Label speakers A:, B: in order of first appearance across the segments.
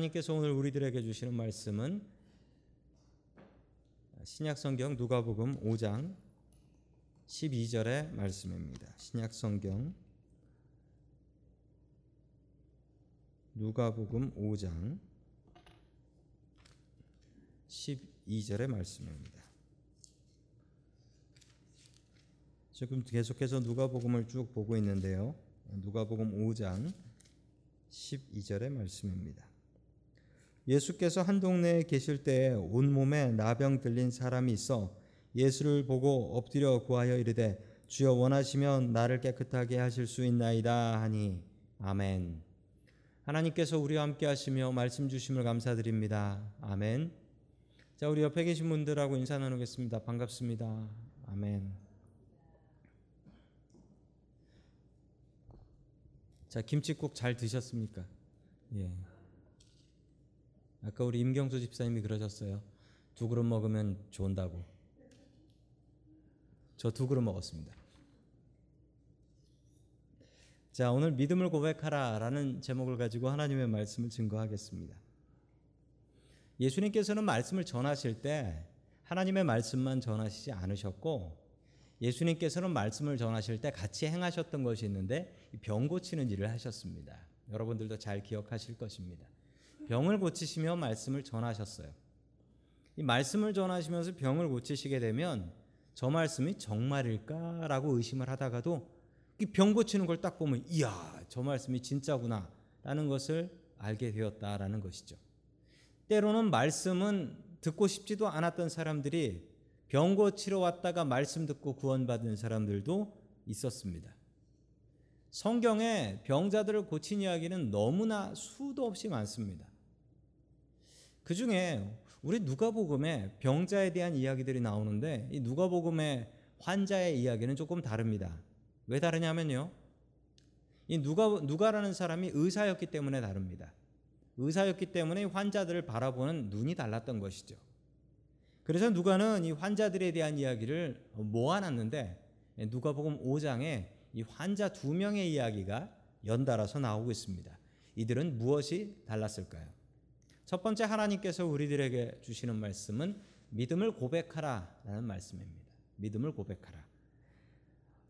A: 하나님께서 오늘 우리들에게 주시는 말씀은 신약성경 누가복음 5장 12절의 말씀입니다. 신약성경 누가복음 5장 12절의 말씀입니다. 지금 계속해서 누가복음을 쭉 보고 있는데요. 누가복음 5장 12절의 말씀입니다. 예수께서 한 동네에 계실 때에 온몸에 나병 들린 사람이 있어 예수를 보고 엎드려 구하여 이르되 주여 원하시면 나를 깨끗하게 하실 수 있나이다 하니 아멘. 하나님께서 우리와 함께 하시며 말씀 주심을 감사드립니다. 아멘. 자, 우리 옆에 계신 분들하고 인사 나누겠습니다. 반갑습니다. 아멘. 자, 김치국 잘 드셨습니까? 예. 아까 우리 임경수 집사님이 그러셨어요. 두 그릇 먹으면 좋은다고. 저 두 그릇 먹었습니다. 자, 오늘 믿음을 고백하라 라는 제목을 가지고 하나님의 말씀을 증거하겠습니다. 예수님께서는 말씀을 전하실 때 하나님의 말씀만 전하시지 않으셨고 예수님께서는 말씀을 전하실 때 같이 행하셨던 것이 있는데 병 고치는 일을 하셨습니다. 여러분들도 잘 기억하실 것입니다. 병을 고치시며 말씀을 전하셨어요. 이 말씀을 전하시면서 병을 고치시게 되면 저 말씀이 정말일까라고 의심을 하다가도 이병 고치는 걸 딱 보면 이야 저 말씀이 진짜구나라는 것을 알게 되었다라는 것이죠. 때로는 말씀은 듣고 싶지도 않았던 사람들이 병 고치러 왔다가 말씀 듣고 구원받은 사람들도 있었습니다. 성경에 병자들을 고친 이야기는 너무나 수도 없이 많습니다. 그 중에 우리 누가복음에 병자에 대한 이야기들이 나오는데 이 누가복음의 환자의 이야기는 조금 다릅니다. 왜 다르냐면요. 이 누가 누가라는 사람이 의사였기 때문에 다릅니다. 의사였기 때문에 환자들을 바라보는 눈이 달랐던 것이죠. 그래서 누가는 이 환자들에 대한 이야기를 모아놨는데 누가복음 5장에 이 환자 두 명의 이야기가 연달아서 나오고 있습니다. 이들은 무엇이 달랐을까요? 첫 번째 하나님께서 우리들에게 주시는 말씀은 믿음을 고백하라라는 말씀입니다. 믿음을 고백하라.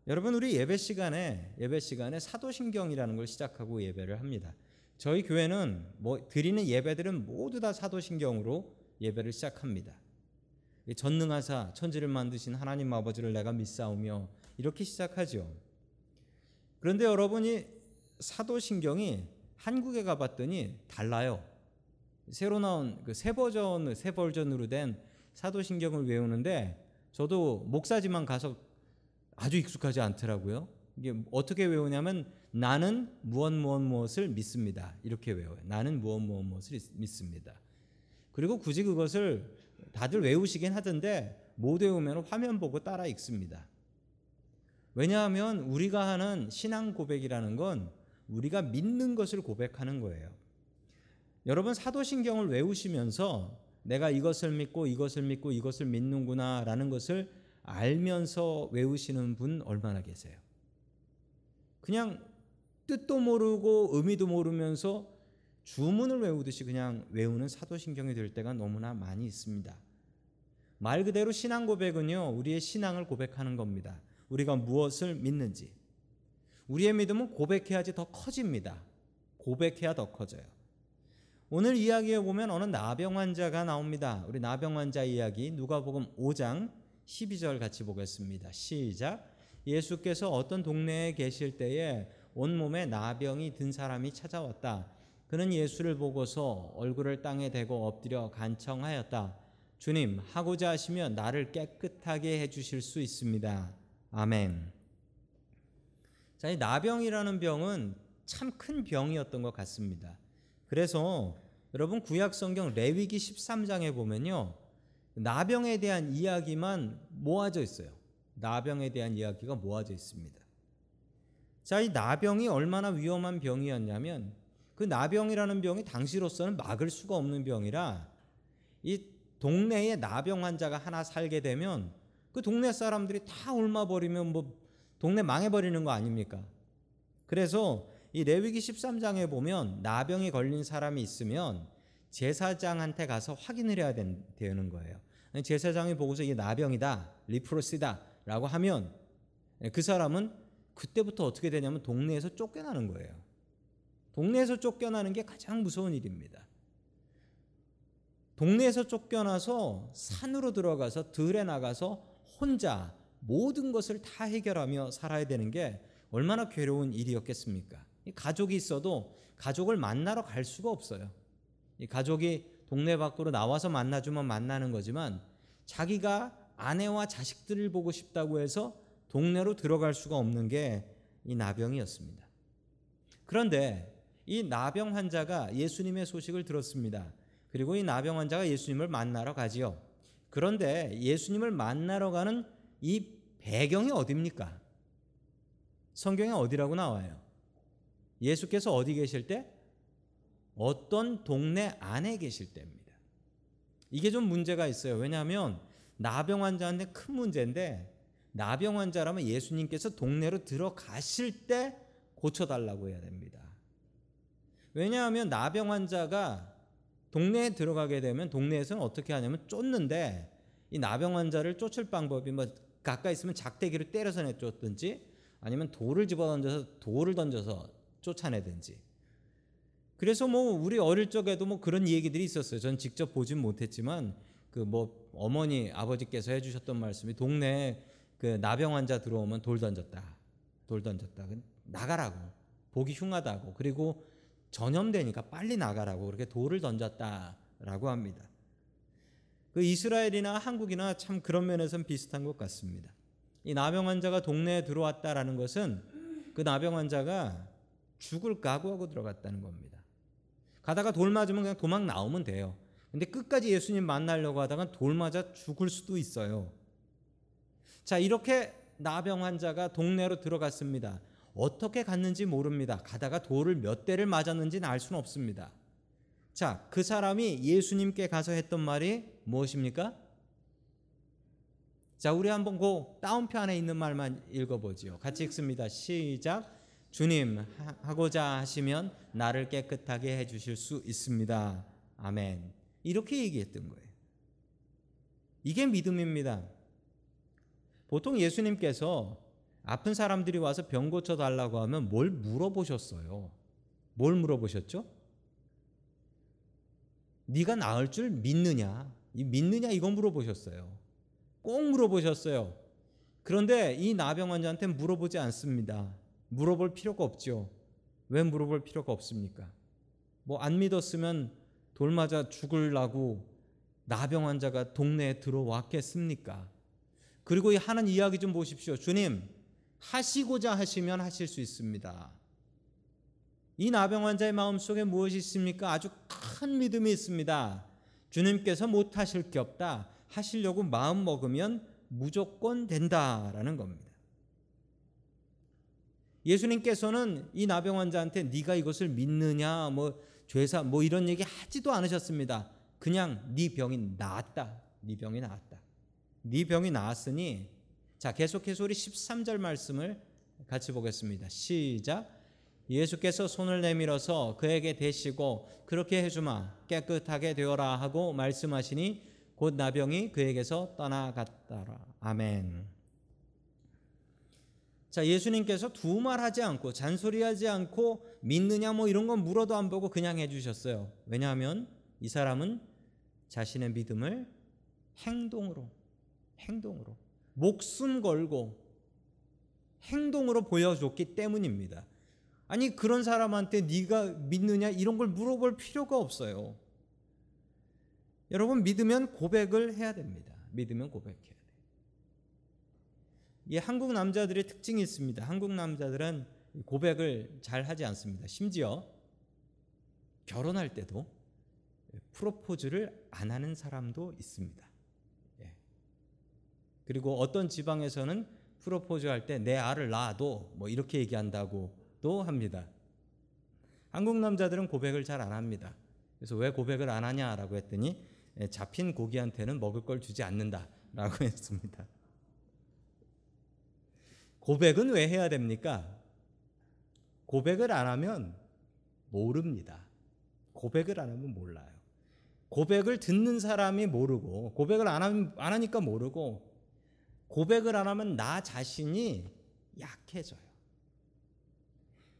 A: 여러분 우리 예배 시간에 예배 시간에 사도신경이라는 걸 시작하고 예배를 합니다. 저희 교회는 뭐 드리는 예배들은 모두 다 사도신경으로 예배를 시작합니다. 전능하사 천지를 만드신 하나님 아버지를 내가 믿사오며 이렇게 시작하죠. 그런데 여러분이 사도신경이 한국에 가봤더니 달라요. 새로 나온 그 새 버전 새 버전으로 된 사도신경을 외우는데 저도 목사지만 가서 아주 익숙하지 않더라고요. 이게 어떻게 외우냐면 나는 무엇 무엇 무엇을 믿습니다. 이렇게 외워요. 나는 무엇 무엇 무엇을 믿습니다. 그리고 굳이 그것을 다들 외우시긴 하던데 못 외우면 화면 보고 따라 읽습니다. 왜냐하면 우리가 하는 신앙 고백이라는 건 우리가 믿는 것을 고백하는 거예요. 여러분 사도신경을 외우시면서 내가 이것을 믿고 이것을 믿고 이것을 믿는구나라는 것을 알면서 외우시는 분 얼마나 계세요? 그냥 뜻도 모르고 의미도 모르면서 주문을 외우듯이 그냥 외우는 사도신경이 될 때가 너무나 많이 있습니다. 말 그대로 신앙 고백은요, 우리의 신앙을 고백하는 겁니다. 우리가 무엇을 믿는지. 우리의 믿음은 고백해야지 더 커집니다. 고백해야 더 커져요. 오늘 이야기에 보면 어느 나병 환자가 나옵니다. 우리 나병 환자 이야기 누가복음 5장 12절 같이 보겠습니다. 시작. 예수께서 어떤 동네에 계실 때에 온몸에 나병이 든 사람이 찾아왔다. 그는 예수를 보고서 얼굴을 땅에 대고 엎드려 간청하였다. 주님, 하고자 하시면 나를 깨끗하게 해 주실 수 있습니다. 아멘. 자, 이 나병이라는 병은 참 큰 병이었던 것 같습니다. 그래서 여러분 구약 성경 레위기 13장에 보면요. 나병에 대한 이야기만 모아져 있어요. 나병에 대한 이야기가 모아져 있습니다. 자, 이 나병이 얼마나 위험한 병이었냐면 그 나병이라는 병이 당시로서는 막을 수가 없는 병이라 이 동네에 나병 환자가 하나 살게 되면 그 동네 사람들이 다 옮아버리면 뭐 동네 망해버리는 거 아닙니까? 그래서 이 레위기 13장에 보면 나병이 걸린 사람이 있으면 제사장한테 가서 확인을 해야 된- 되는 거예요. 제사장이 보고서 이게 나병이다, 리프로시다라고 하면 그 사람은 그때부터 어떻게 되냐면 동네에서 쫓겨나는 거예요. 동네에서 쫓겨나는 게 가장 무서운 일입니다. 동네에서 쫓겨나서 산으로 들어가서 들에 나가서 혼자 모든 것을 다 해결하며 살아야 되는 게 얼마나 괴로운 일이었겠습니까? 이 가족이 있어도 가족을 만나러 갈 수가 없어요. 이 가족이 동네 밖으로 나와서 만나주면 만나는 거지만 자기가 아내와 자식들을 보고 싶다고 해서 동네로 들어갈 수가 없는 게 이 나병이었습니다. 그런데 이 나병 환자가 예수님의 소식을 들었습니다. 그리고 이 나병 환자가 예수님을 만나러 가지요. 그런데 예수님을 만나러 가는 이 배경이 어디입니까? 성경에 어디라고 나와요? 예수께서 어디 계실 때? 어떤 동네 안에 계실 때입니다. 이게 좀 문제가 있어요. 왜냐하면 나병 환자한테 큰 문제인데 나병 환자라면 예수님께서 동네로 들어가실 때 고쳐달라고 해야 됩니다. 왜냐하면 나병 환자가 동네에 들어가게 되면 동네에서는 어떻게 하냐면 쫓는데 이 나병 환자를 쫓을 방법이 뭐 가까이 있으면 작대기로 때려서 내쫓든지 아니면 돌을 집어 던져서 돌을 던져서 쫓아내든지 그래서 뭐 우리 어릴 적에도 뭐 그런 얘기들이 있었어요. 전 직접 보진 못했지만 그 뭐 어머니 아버지께서 해주셨던 말씀이 동네에 그 나병 환자 들어오면 돌 던졌다, 돌 던졌다, 나가라고 보기 흉하다고 그리고 전염되니까 빨리 나가라고 그렇게 돌을 던졌다라고 합니다. 그 이스라엘이나 한국이나 참 그런 면에서는 비슷한 것 같습니다. 이 나병 환자가 동네에 들어왔다라는 것은 그 나병 환자가 죽을 각오하고 들어갔다는 겁니다. 가다가 돌 맞으면 그냥 도망 나오면 돼요. 근데 끝까지 예수님 만나려고 하다가 돌 맞아 죽을 수도 있어요. 자, 이렇게 나병 환자가 동네로 들어갔습니다. 어떻게 갔는지 모릅니다. 가다가 돌을 몇 대를 맞았는지는 알 수는 없습니다. 자, 그 사람이 예수님께 가서 했던 말이 무엇입니까? 자, 우리 한번 그 다운편에 있는 말만 읽어보지요. 같이 읽습니다. 시작. 주님 하고자 하시면 나를 깨끗하게 해 주실 수 있습니다. 아멘. 이렇게 얘기했던 거예요. 이게 믿음입니다. 보통 예수님께서 아픈 사람들이 와서 병 고쳐 달라고 하면 뭘 물어보셨어요? 뭘 물어보셨죠? 네가 나을 줄 믿느냐? 이 믿느냐 이건 물어보셨어요. 꼭 물어보셨어요. 그런데 이 나병 환자한테 물어보지 않습니다. 물어볼 필요가 없죠. 왜 물어볼 필요가 없습니까? 뭐 안 믿었으면 돌 맞아 죽을라고 나병 환자가 동네에 들어왔겠습니까? 그리고 이 하는 이야기 좀 보십시오. 주님, 하시고자 하시면 하실 수 있습니다. 이 나병 환자의 마음 속에 무엇이 있습니까? 아주 큰 믿음이 있습니다. 주님께서 못 하실 게 없다. 하시려고 마음 먹으면 무조건 된다라는 겁니다. 예수님께서는 이 나병 환자한테 네가 이것을 믿느냐 뭐 죄사 뭐 이런 얘기 하지도 않으셨습니다. 그냥 네 병이 나았다. 네 병이 나았다. 네 병이 나았으니 자 계속해서 우리 13절 말씀을 같이 보겠습니다. 시작. 예수께서 손을 내밀어서 그에게 대시고 그렇게 해주마 깨끗하게 되어라 하고 말씀하시니 곧 나병이 그에게서 떠나갔더라. 아멘. 자, 예수님께서 두 말 하지 않고 잔소리하지 않고 믿느냐 뭐 이런 건 물어도 안 보고 그냥 해 주셨어요. 왜냐하면 이 사람은 자신의 믿음을 행동으로, 행동으로, 목숨 걸고 행동으로 보여줬기 때문입니다. 아니 그런 사람한테 네가 믿느냐 이런 걸 물어볼 필요가 없어요. 여러분 믿으면 고백을 해야 됩니다. 믿으면 고백해야 돼. 이 한국 남자들의 특징이 있습니다. 한국 남자들은 고백을 잘 하지 않습니다. 심지어 결혼할 때도 프로포즈를 안 하는 사람도 있습니다. 예. 그리고 어떤 지방에서는 프로포즈 할 때 내 알을 낳아도 뭐 이렇게 얘기한다고도 합니다. 한국 남자들은 고백을 잘 안 합니다. 그래서 왜 고백을 안 하냐라고 했더니 예, 잡힌 고기한테는 먹을 걸 주지 않는다라고 했습니다. 고백은 왜 해야 됩니까? 고백을 안 하면 모릅니다. 고백을 안 하면 몰라요. 고백을 듣는 사람이 모르고 고백을 안, 함- 안 하니까 모르고 고백을 안 하면 나 자신이 약해져요.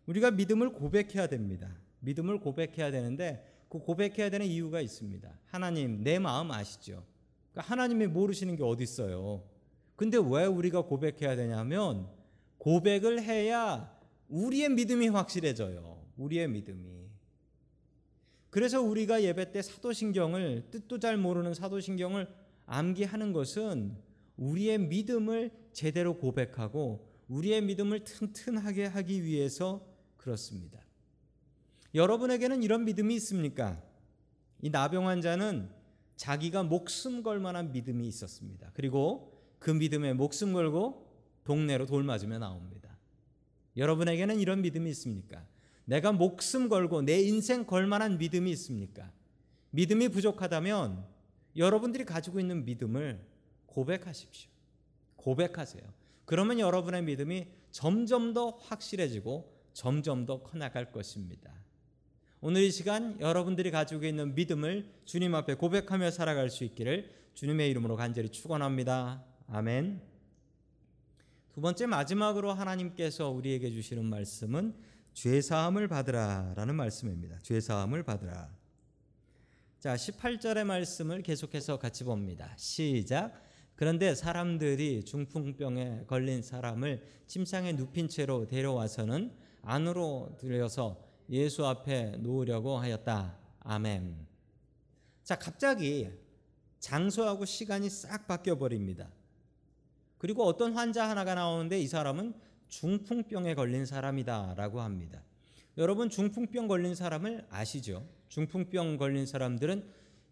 A: 우리가 믿음을 고백해야 됩니다. 믿음을 고백해야 되는데 그 고백해야 되는 이유가 있습니다. 하나님 내 마음 아시죠? 그러니까 하나님이 모르시는 게 어디 있어요? 근데 왜 우리가 고백해야 되냐면 고백을 해야 우리의 믿음이 확실해져요. 우리의 믿음이. 그래서 우리가 예배 때 사도신경을 뜻도 잘 모르는 사도신경을 암기하는 것은 우리의 믿음을 제대로 고백하고 우리의 믿음을 튼튼하게 하기 위해서 그렇습니다. 여러분에게는 이런 믿음이 있습니까? 이 나병 환자는 자기가 목숨 걸 만한 믿음이 있었습니다. 그리고 그 믿음에 목숨 걸고 동네로 돌 맞으며 나옵니다. 여러분에게는 이런 믿음이 있습니까? 내가 목숨 걸고 내 인생 걸 만한 믿음이 있습니까? 믿음이 부족하다면 여러분들이 가지고 있는 믿음을 고백하십시오. 고백하세요. 그러면 여러분의 믿음이 점점 더 확실해지고 점점 더 커나갈 것입니다. 오늘 이 시간 여러분들이 가지고 있는 믿음을 주님 앞에 고백하며 살아갈 수 있기를 주님의 이름으로 간절히 축원합니다. 아멘. 두 번째 마지막으로 하나님께서 우리에게 주시는 말씀은 죄 사함을 받으라라는 말씀입니다. 죄 사함을 받으라. 자, 18절의 말씀을 계속해서 같이 봅니다. 시작. 그런데 사람들이 중풍병에 걸린 사람을 침상에 눕힌 채로 데려와서는 안으로 들여서 예수 앞에 놓으려고 하였다. 아멘. 자, 갑자기 장소하고 시간이 싹 바뀌어 버립니다. 그리고 어떤 환자 하나가 나오는데 이 사람은 중풍병에 걸린 사람이다라고 합니다. 여러분 중풍병 걸린 사람을 아시죠? 중풍병 걸린 사람들은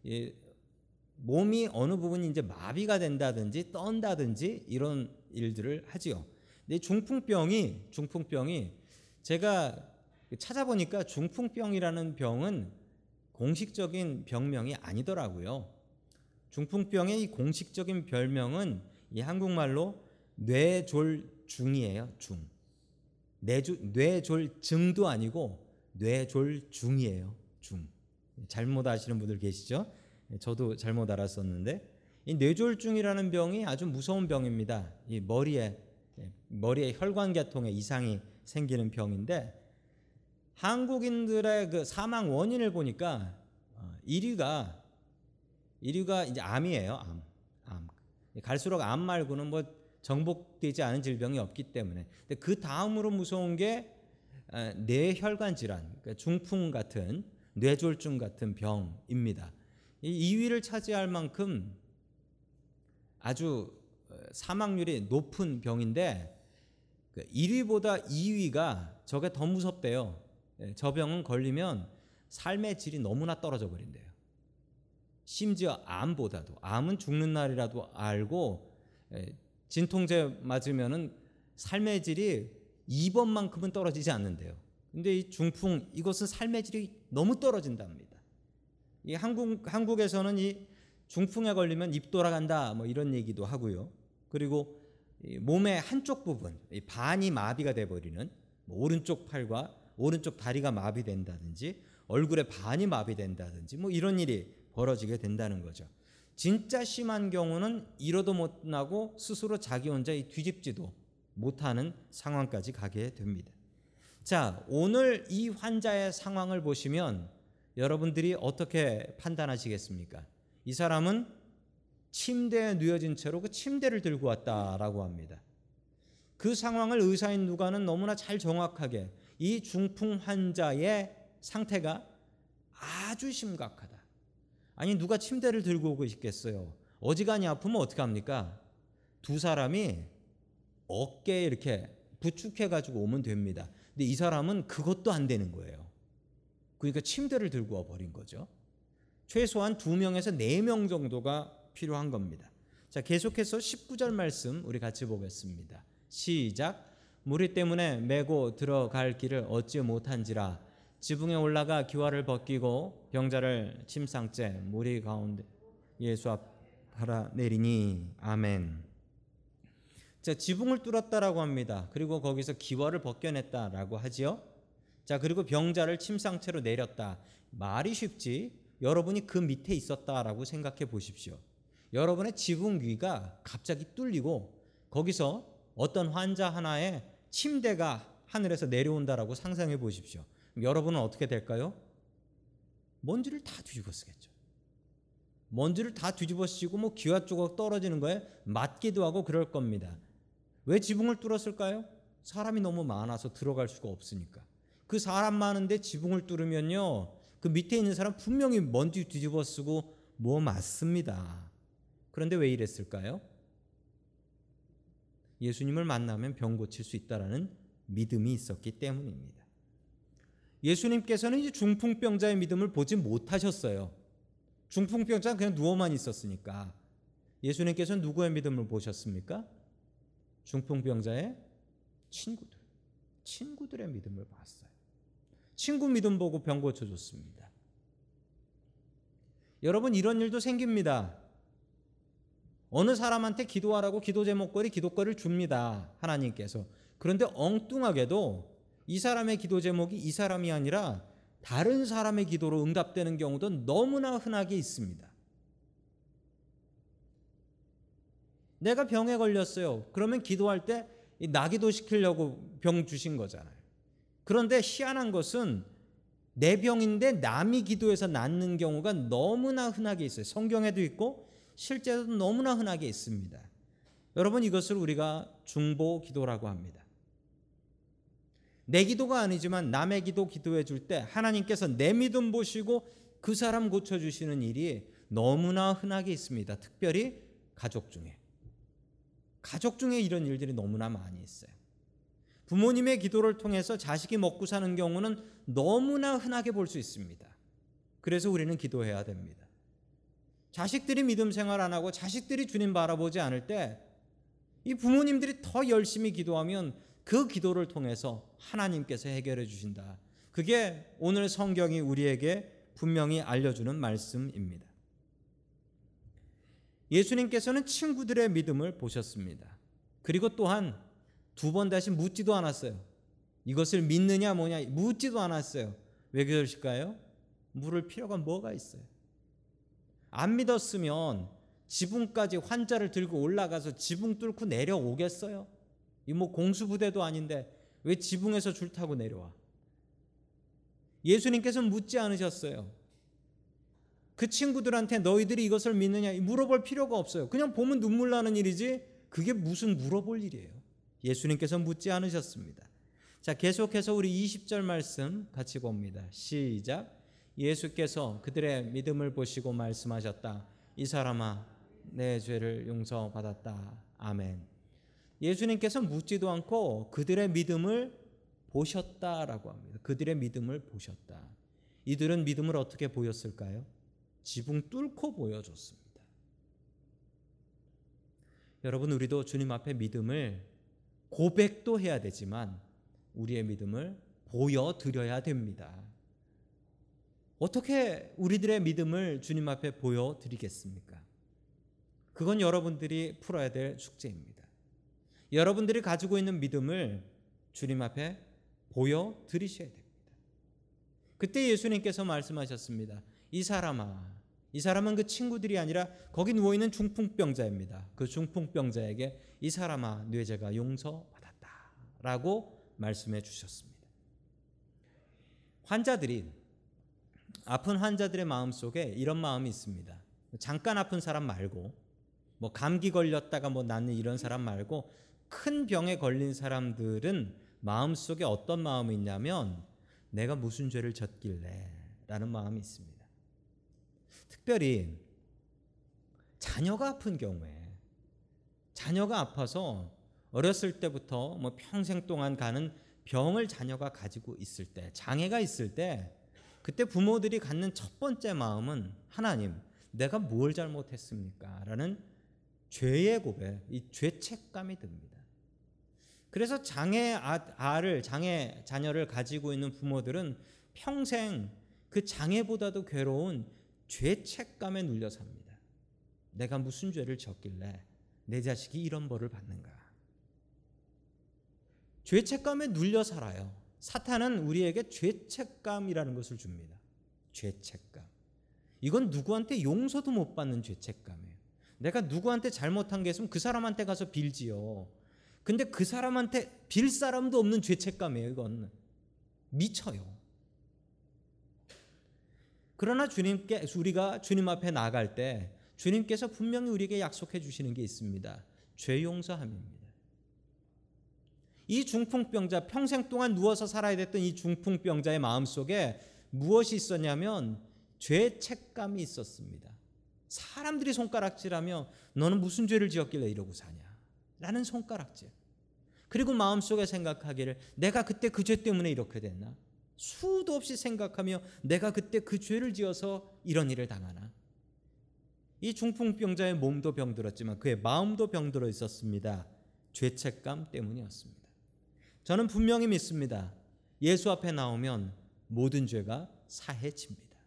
A: 예, 몸이 어느 부분이 이제 마비가 된다든지 떤다든지 이런 일들을 하지요. 근데 중풍병이 중풍병이 제가 찾아보니까 중풍병이라는 병은 공식적인 병명이 아니더라고요. 중풍병의 이 공식적인 별명은 이 한국말로 뇌졸중이에요. 중. 뇌조, 뇌졸증도 아니고 뇌졸중이에요. 중. 잘못 아시는 분들 계시죠? 저도 잘못 알았었는데 이 뇌졸중이라는 병이 아주 무서운 병입니다. 이 머리에 머리에 혈관계통에 이상이 생기는 병인데 한국인들의 그 사망 원인을 보니까 1위가 1위가 이제 암이에요. 암. 암. 갈수록 암 말고는 뭐 정복되지 않은 질병이 없기 때문에. 근데 그 다음으로 무서운 게 뇌혈관 질환, 그러니까 중풍 같은 뇌졸중 같은 병입니다. 이 2위를 차지할 만큼 아주 사망률이 높은 병인데 1위보다 2위가 저게 더 무섭대요. 저 병은 걸리면 삶의 질이 너무나 떨어져 버린대요. 심지어 암보다도 암은 죽는 날이라도 알고 진통제 맞으면은 삶의 질이 2번만큼은 떨어지지 않는데요. 근데 이 중풍 이것은 삶의 질이 너무 떨어진답니다. 이 한국 한국에서는 이 중풍에 걸리면 입 돌아간다 뭐 이런 얘기도 하고요. 그리고 몸의 한쪽 부분 반이 마비가 돼 버리는 뭐 오른쪽 팔과 오른쪽 다리가 마비된다든지 얼굴에 반이 마비된다든지 뭐 이런 일이 벌어지게 된다는 거죠. 진짜 심한 경우는 이러도 못 나고 스스로 자기 혼자 뒤집지도 못하는 상황까지 가게 됩니다. 자, 오늘 이 환자의 상황을 보시면 여러분들이 어떻게 판단하시겠습니까? 이 사람은 침대에 누워진 채로 그 침대를 들고 왔다라고 합니다. 그 상황을 의사인 누가는 너무나 잘 정확하게 이 중풍 환자의 상태가 아주 심각하다. 아니 누가 침대를 들고 오고 있겠어요. 어지간히 아프면 어떻게 합니까? 두 사람이 어깨에 이렇게 부축해 가지고 오면 됩니다. 근데 이 사람은 그것도 안 되는 거예요. 그러니까 침대를 들고 와 버린 거죠. 최소한 두 명에서 네 명 정도가 필요한 겁니다. 자, 계속해서 19절 말씀 우리 같이 보겠습니다. 시작. 무리 때문에 메고 들어갈 길을 얻지 못한지라 지붕에 올라가 기와를 벗기고 병자를 침상째 무리 가운데 예수 앞 바라 내리니 아멘. 자, 지붕을 뚫었다라고 합니다. 그리고 거기서 기와를 벗겨냈다라고 하지요. 자, 그리고 병자를 침상채로 내렸다. 말이 쉽지 여러분이 그 밑에 있었다라고 생각해 보십시오. 여러분의 지붕 위가 갑자기 뚫리고 거기서 어떤 환자 하나의 침대가 하늘에서 내려온다라고 상상해 보십시오. 여러분은 어떻게 될까요? 먼지를 다 뒤집어 쓰겠죠. 먼지를 다 뒤집어 쓰고 뭐 기와 조각 떨어지는 거에 맞기도 하고 그럴 겁니다. 왜 지붕을 뚫었을까요? 사람이 너무 많아서 들어갈 수가 없으니까. 그 사람 많은데 지붕을 뚫으면요. 그 밑에 있는 사람 분명히 먼지 뒤집어 쓰고 뭐 맞습니다. 그런데 왜 이랬을까요? 예수님을 만나면 병 고칠 수 있다라는 믿음이 있었기 때문입니다. 예수님께서는 이제 중풍병자의 믿음을 보지 못하셨어요. 중풍병자는 그냥 누워만 있었으니까. 예수님께서는 누구의 믿음을 보셨습니까? 중풍병자의 친구들. 친구들의 믿음을 봤어요. 친구 믿음 보고 병 고쳐줬습니다. 여러분, 이런 일도 생깁니다. 어느 사람한테 기도하라고 기도 제목거리, 기도거리를 줍니다. 하나님께서. 그런데 엉뚱하게도 이 사람의 기도 제목이 이 사람이 아니라 다른 사람의 기도로 응답되는 경우도 너무나 흔하게 있습니다. 내가 병에 걸렸어요. 그러면 기도할 때 나기도 시키려고 병 주신 거잖아요. 그런데 희한한 것은 내 병인데 남이 기도해서 낫는 경우가 너무나 흔하게 있어요. 성경에도 있고 실제로 너무나 흔하게 있습니다. 여러분 이것을 우리가 중보 기도라고 합니다. 내 기도가 아니지만 남의 기도 기도해 줄 때 하나님께서 내 믿음 보시고 그 사람 고쳐 주시는 일이 너무나 흔하게 있습니다. 특별히 가족 중에. 가족 중에 이런 일들이 너무나 많이 있어요. 부모님의 기도를 통해서 자식이 먹고 사는 경우는 너무나 흔하게 볼 수 있습니다. 그래서 우리는 기도해야 됩니다. 자식들이 믿음 생활 안 하고 자식들이 주님 바라보지 않을 때 이 부모님들이 더 열심히 기도하면 그 기도를 통해서 하나님께서 해결해 주신다. 그게 오늘 성경이 우리에게 분명히 알려주는 말씀입니다. 예수님께서는 친구들의 믿음을 보셨습니다. 그리고 또한 두 번 다시 묻지도 않았어요. 이것을 믿느냐 뭐냐 묻지도 않았어요. 왜 그러실까요? 물을 필요가 뭐가 있어요? 안 믿었으면 지붕까지 환자를 들고 올라가서 지붕 뚫고 내려오겠어요? 이 뭐 공수부대도 아닌데 왜 지붕에서 줄 타고 내려와? 예수님께서 묻지 않으셨어요. 그 친구들한테 너희들이 이것을 믿느냐 물어볼 필요가 없어요. 그냥 보면 눈물 나는 일이지 그게 무슨 물어볼 일이에요. 예수님께서 묻지 않으셨습니다. 자, 계속해서 우리 20절 말씀 같이 봅니다. 시작. 예수께서 그들의 믿음을 보시고 말씀하셨다. 이 사람아, 내 죄를 용서받았다. 아멘. 예수님께서 묻지도 않고 그들의 믿음을 보셨다라고 합니다. 그들의 믿음을 보셨다. 이들은 믿음을 어떻게 보였을까요? 지붕 뚫고 보여줬습니다. 여러분, 우리도 주님 앞에 믿음을 고백도 해야 되지만 우리의 믿음을 보여드려야 됩니다. 어떻게 우리들의 믿음을 주님 앞에 보여드리겠습니까? 그건 여러분들이 풀어야 될 숙제입니다. 여러분들이 가지고 있는 믿음을 주님 앞에 보여 드리셔야 됩니다. 그때 예수님께서 말씀하셨습니다. 이 사람아, 이 사람은 그 친구들이 아니라 거기 누워 있는 중풍병자입니다. 그 중풍병자에게 이 사람아, 뇌 죄가 용서받았다라고 말씀해 주셨습니다. 환자들이 아픈 환자들의 마음 속에 이런 마음이 있습니다. 잠깐 아픈 사람 말고 뭐 감기 걸렸다가 뭐 낫는 이런 사람 말고 큰 병에 걸린 사람들은 마음 속에 어떤 마음이 있냐면 내가 무슨 죄를 졌길래 라는 마음이 있습니다. 특별히 자녀가 아픈 경우에 자녀가 아파서 어렸을 때부터 뭐 평생 동안 가는 병을 자녀가 가지고 있을 때 장애가 있을 때 그때 부모들이 갖는 첫 번째 마음은 하나님, 내가 뭘 잘못했습니까? 라는 죄의 고백, 이 죄책감이 듭니다. 그래서 장애 아를, 장애 자녀를 가지고 있는 부모들은 평생 그 장애보다도 괴로운 죄책감에 눌려 삽니다. 내가 무슨 죄를 졌길래 내 자식이 이런 벌을 받는가? 죄책감에 눌려 살아요. 사탄은 우리에게 죄책감이라는 것을 줍니다. 죄책감. 이건 누구한테 용서도 못 받는 죄책감이에요. 내가 누구한테 잘못한 게 있으면 그 사람한테 가서 빌지요. 근데 그 사람한테 빌 사람도 없는 죄책감이에요, 이건. 미쳐요. 그러나 주님께 우리가 주님 앞에 나갈 때 주님께서 분명히 우리에게 약속해 주시는 게 있습니다. 죄 용서함입니다. 이 중풍병자 평생 동안 누워서 살아야 됐던 이 중풍병자의 마음속에 무엇이 있었냐면 죄책감이 있었습니다. 사람들이 손가락질하며 너는 무슨 죄를 지었길래 이러고 사냐? 라는 손가락질. 그리고 마음속에 생각하기를 내가 그때 그 죄 때문에 이렇게 됐나? 수도 없이 생각하며 내가 그때 그 죄를 지어서 이런 일을 당하나? 이 중풍병자의 몸도 병들었지만 그의 마음도 병들어 있었습니다. 죄책감 때문이었습니다. 저는 분명히 믿습니다. 예수 앞에 나오면 모든 죄가 사해집니다.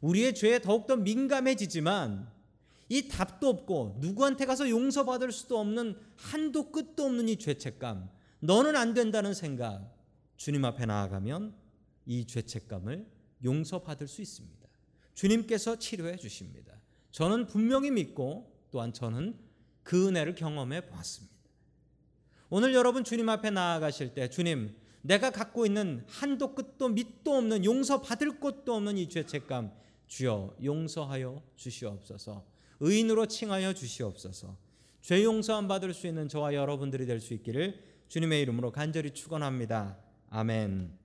A: 우리의 죄에 더욱더 민감해지지만 이 답도 없고 누구한테 가서 용서받을 수도 없는 한도 끝도 없는 이 죄책감, 너는 안 된다는 생각, 주님 앞에 나아가면 이 죄책감을 용서받을 수 있습니다. 주님께서 치료해 주십니다. 저는 분명히 믿고 또한 저는 그 은혜를 경험해 보았습니다. 오늘 여러분 주님 앞에 나아가실 때 주님 내가 갖고 있는 한도 끝도 밑도 없는 용서받을 곳도 없는 이 죄책감 주여 용서하여 주시옵소서 의인으로 칭하여 주시옵소서 죄 용서함 받을 수 있는 저와 여러분들이 될 수 있기를 주님의 이름으로 간절히 축원합니다. 아멘.